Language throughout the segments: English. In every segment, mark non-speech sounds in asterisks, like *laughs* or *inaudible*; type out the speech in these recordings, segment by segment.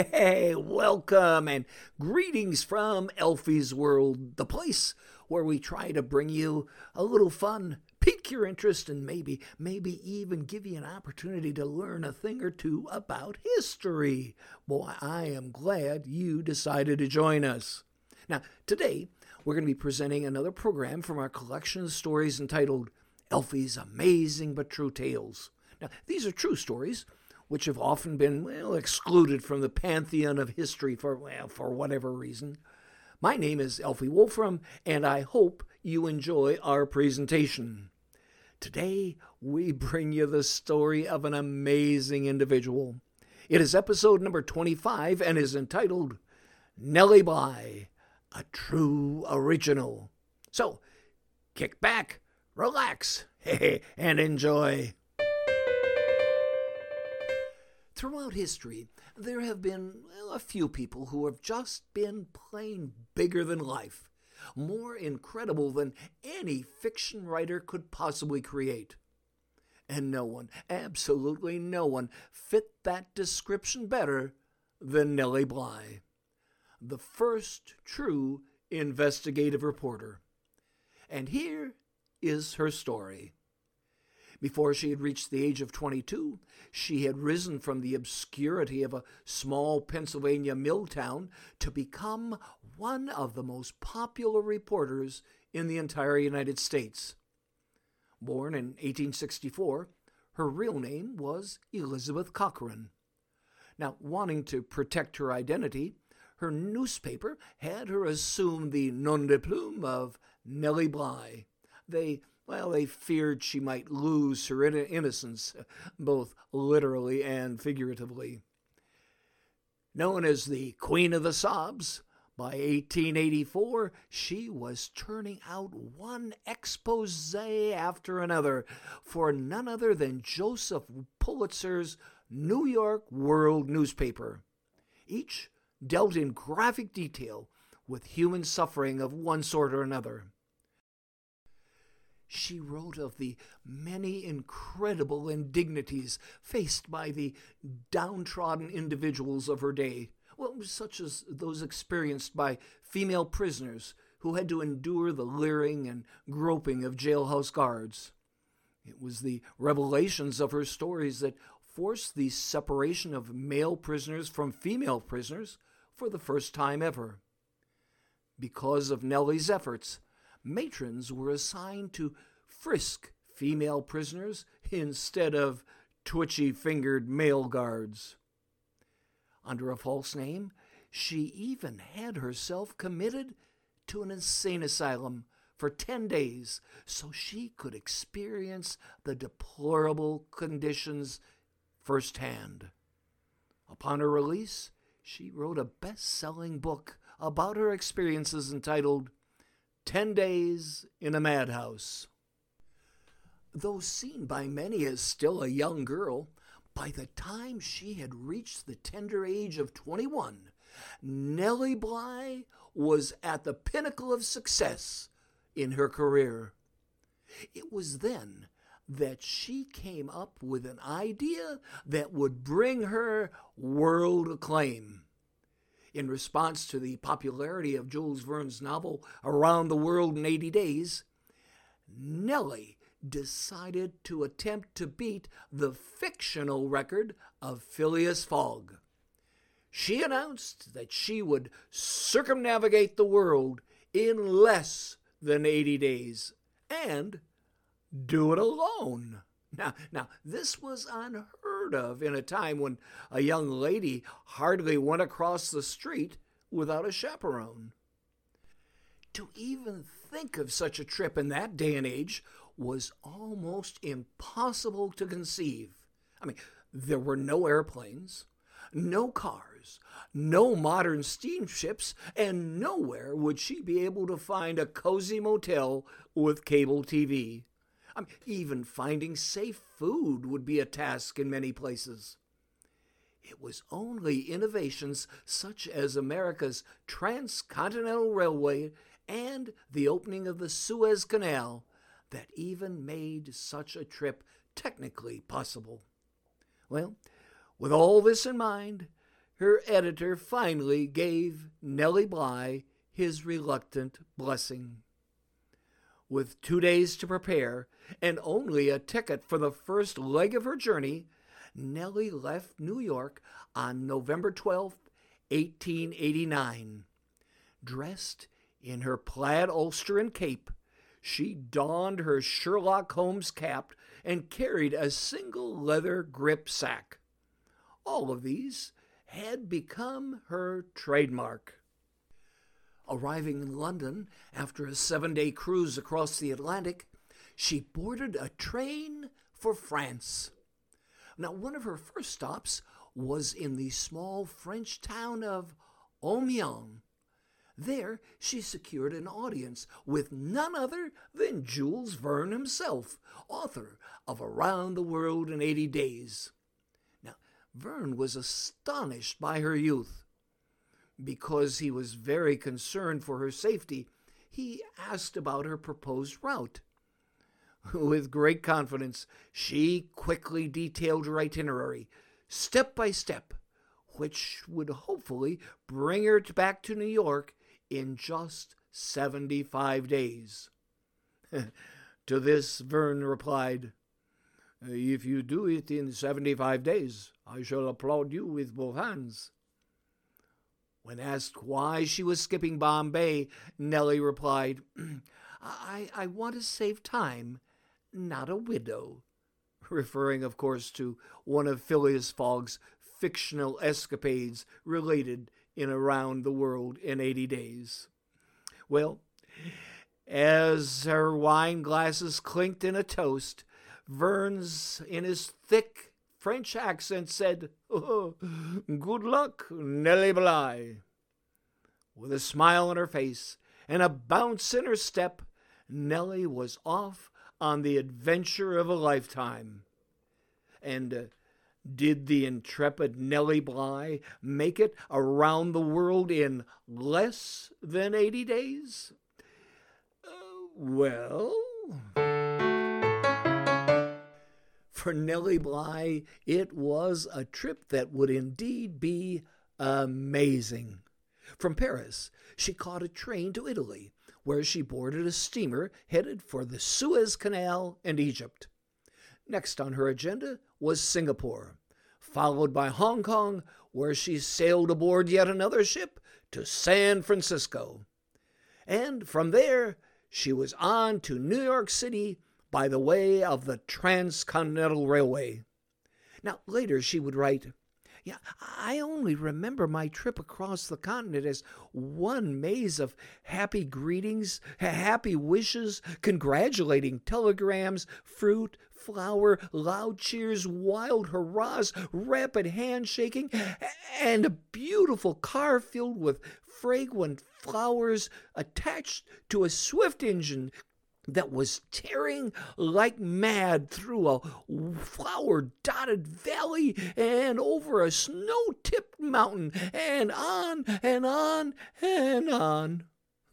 Hey, welcome and greetings from Alfy's World, the place where we try to bring you a little fun, pique your interest, and maybe, maybe even give you an opportunity to learn a thing or two about history. Boy, I am glad you decided to join us. Now, today, we're going to be presenting another program from our collection of stories entitled Alfy's Amazing But True Tales. Now, these are true stories which have often been well, excluded from the pantheon of history for, well, for whatever reason. My name is Alfy Wolfram, and I hope you enjoy our presentation. Today, we bring you the story of an amazing individual. It is episode number 25 and is entitled Nellie Bly, a true original. So, kick back, relax, *laughs* and enjoy. Throughout history, there have been a few people who have just been plain bigger than life, more incredible than any fiction writer could possibly create. And no one, absolutely no one, fit that description better than Nellie Bly, the first true investigative reporter. And here is her story. Before she had reached the age of 22, she had risen from the obscurity of a small Pennsylvania mill town to become one of the most popular reporters in the entire United States. Born in 1864, her real name was Elizabeth Cochran. Now, wanting to protect her identity, her newspaper had her assume the nom de plume of Nellie Bly. They well, they feared she might lose her innocence, both literally and figuratively. Known as the Queen of the Sobs, by 1884, she was turning out one expose after another for none other than Joseph Pulitzer's New York World newspaper. Each dealt in graphic detail with human suffering of one sort or another she wrote of the many incredible indignities faced by the downtrodden individuals of her day, well, such as those experienced by female prisoners who had to endure the leering and groping of jailhouse guards. It was the revelations of her stories that forced the separation of male prisoners from female prisoners for the first time ever. Because of Nellie's efforts, matrons were assigned to frisk female prisoners instead of twitchy fingered male guards. Under a false name, she even had herself committed to an insane asylum for 10 days so she could experience the deplorable conditions firsthand. Upon her release, she wrote a best selling book about her experiences entitled Ten Days in a Madhouse. Though seen by many as still a young girl, by the time she had reached the tender age of 21, Nellie Bly was at the pinnacle of success in her career. It was then that she came up with an idea that would bring her world acclaim in response to the popularity of Jules Verne's novel Around the World in 80 Days, Nellie decided to attempt to beat the fictional record of Phileas Fogg. She announced that she would circumnavigate the world in less than 80 days and do it alone. Now, now, this was unheard of in a time when a young lady hardly went across the street without a chaperone. To even think of such a trip in that day and age was almost impossible to conceive. I mean, there were no airplanes, no cars, no modern steamships, and nowhere would she be able to find a cozy motel with cable TV. I mean, even finding safe food would be a task in many places. It was only innovations such as America's transcontinental railway and the opening of the Suez Canal that even made such a trip technically possible. Well, with all this in mind, her editor finally gave Nellie Bly his reluctant blessing. With two days to prepare and only a ticket for the first leg of her journey, Nellie left New York on November 12, 1889. Dressed in her plaid ulster and cape, she donned her Sherlock Holmes cap and carried a single leather grip sack. All of these had become her trademark. Arriving in London after a seven day cruise across the Atlantic, she boarded a train for France. Now, one of her first stops was in the small French town of Amiens. There, she secured an audience with none other than Jules Verne himself, author of Around the World in 80 Days. Now, Verne was astonished by her youth. Because he was very concerned for her safety, he asked about her proposed route. *laughs* With great confidence, she quickly detailed her itinerary, step by step, which would hopefully bring her back to New York in just 75 days. *laughs* to this, Verne replied, If you do it in 75 days, I shall applaud you with both hands. When asked why she was skipping Bombay, Nellie replied, *clears throat* I, I want to save time, not a widow. *laughs* Referring, of course, to one of Phileas Fogg's fictional escapades related in Around the World in 80 Days. Well, as her wine glasses clinked in a toast, Verne's, in his thick French accent, said, oh, Good luck, Nellie Bly. With a smile on her face and a bounce in her step, Nellie was off on the adventure of a lifetime. And uh, did the intrepid Nellie Bly make it around the world in less than 80 days? Uh, well. For Nellie Bly, it was a trip that would indeed be amazing. From Paris, she caught a train to Italy, where she boarded a steamer headed for the Suez Canal and Egypt. Next on her agenda was Singapore, followed by Hong Kong, where she sailed aboard yet another ship to San Francisco. And from there, she was on to New York City by the way of the Transcontinental Railway. Now, later she would write, yeah, I only remember my trip across the continent as one maze of happy greetings, happy wishes, congratulating telegrams, fruit, flower, loud cheers, wild hurrahs, rapid handshaking, and a beautiful car filled with fragrant flowers attached to a swift engine that was tearing like mad through a flower dotted valley and over a snow tipped mountain and on and on and on.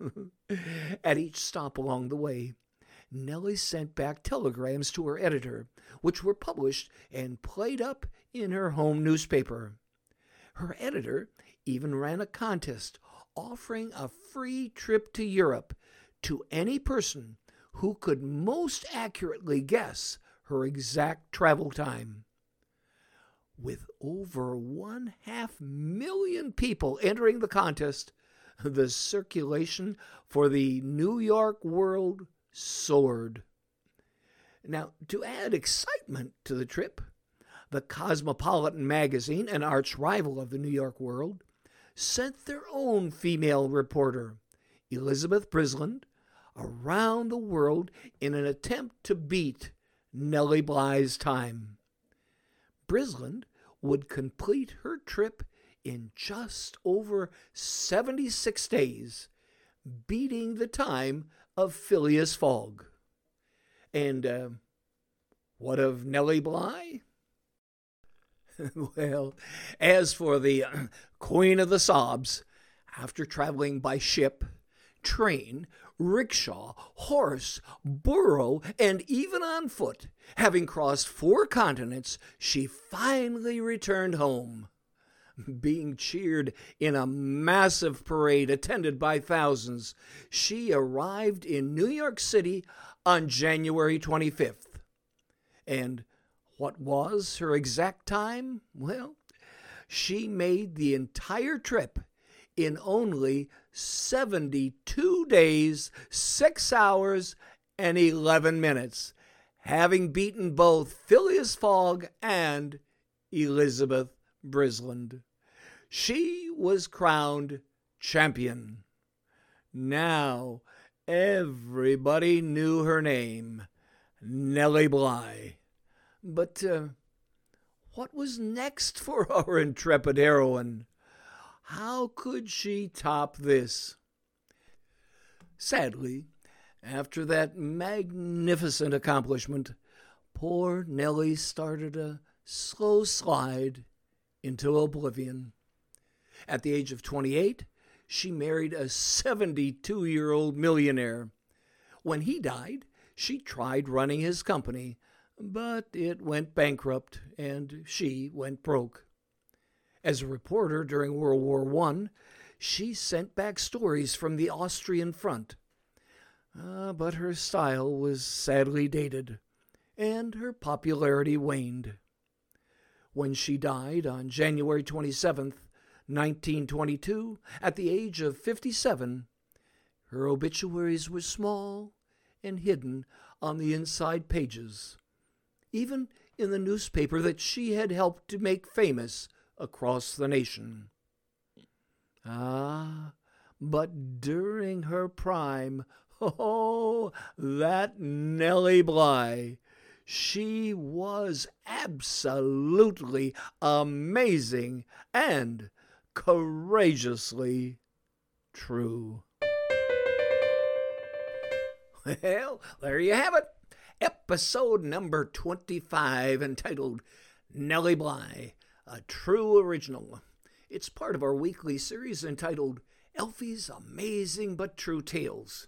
*laughs* At each stop along the way, Nellie sent back telegrams to her editor, which were published and played up in her home newspaper. Her editor even ran a contest offering a free trip to Europe to any person who could most accurately guess her exact travel time. With over one half million people entering the contest, the circulation for the New York World soared. Now, to add excitement to the trip, the Cosmopolitan magazine, an arch rival of the New York World, sent their own female reporter, Elizabeth Bisland, around the world in an attempt to beat Nellie Bly's time. Bisland would complete her trip in just over 76 days, beating the time of Phileas Fogg. And uh, what of Nellie Bly? *laughs* well, as for the uh, Queen of the Sobs, after traveling by ship, train, rickshaw, horse, burro, and even on foot, having crossed four continents, she finally returned home. being cheered in a massive parade attended by thousands, she arrived in New York City on January 25th. And what was her exact time? Well, she made the entire trip in only 72 days, 6 hours, and 11 minutes, having beaten both Phileas Fogg and Elizabeth Bisland. She was crowned champion. Now everybody knew her name Nellie Bly. But uh, what was next for *laughs* our intrepid heroine? How could she top this? Sadly, after that magnificent accomplishment, poor Nellie started a slow slide into oblivion. At the age of 28, she married a 72 year old millionaire. When he died, she tried running his company, but it went bankrupt and she went broke. As a reporter during World War I, she sent back stories from the Austrian front. Uh, but her style was sadly dated, and her popularity waned. When she died on January 27, 1922, at the age of 57, her obituaries were small and hidden on the inside pages, even in the newspaper that she had helped to make famous across the nation. Ah, but during her prime, *laughs* oh, that Nellie Bly, she was absolutely amazing and courageously true. Well, there you have it. Episode number 25, entitled Nellie Bly a true original. It's part of our weekly series entitled Alfy's Amazing But True Tales.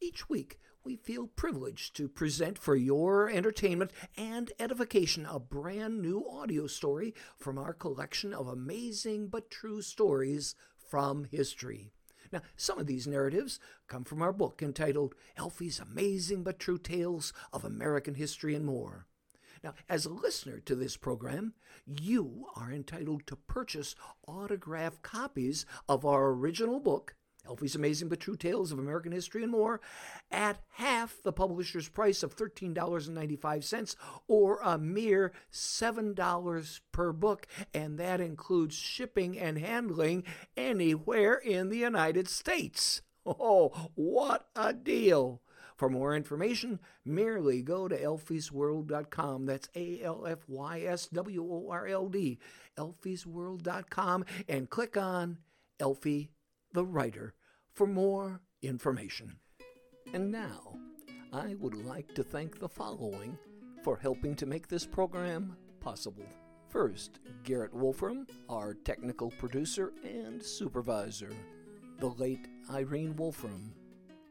Each week, we feel privileged to present for your entertainment and edification a brand new audio story from our collection of amazing but true stories from history. Now, some of these narratives come from our book entitled Alfy's Amazing But True Tales of American History and More. Now, as a listener to this program, you are entitled to purchase autographed copies of our original book, Alfy's Amazing But True Tales of American History and More, at half the publisher's price of $13.95 or a mere $7 per book, and that includes shipping and handling anywhere in the United States. Oh, what a deal! For more information, merely go to alfysworld.com. That's A L F Y S W O R L D, alfysworld.com, and click on Alfy the Writer for more information. And now, I would like to thank the following for helping to make this program possible. First, Garrett Wolfram, our technical producer and supervisor. The late Irene Wolfram,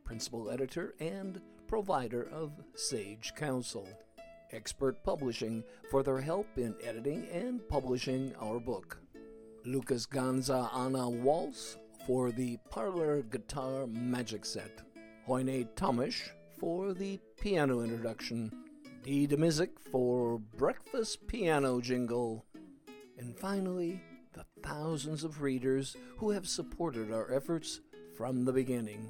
principal editor and provider of Sage Counsel. Expert Publishing for their help in editing and publishing our book. Lucas Ganza Anna Waltz for the Parlor Guitar Magic Set. Hoyne Tomish for the piano introduction. Dee DeMizik for Breakfast Piano Jingle. And finally, the thousands of readers who have supported our efforts from the beginning.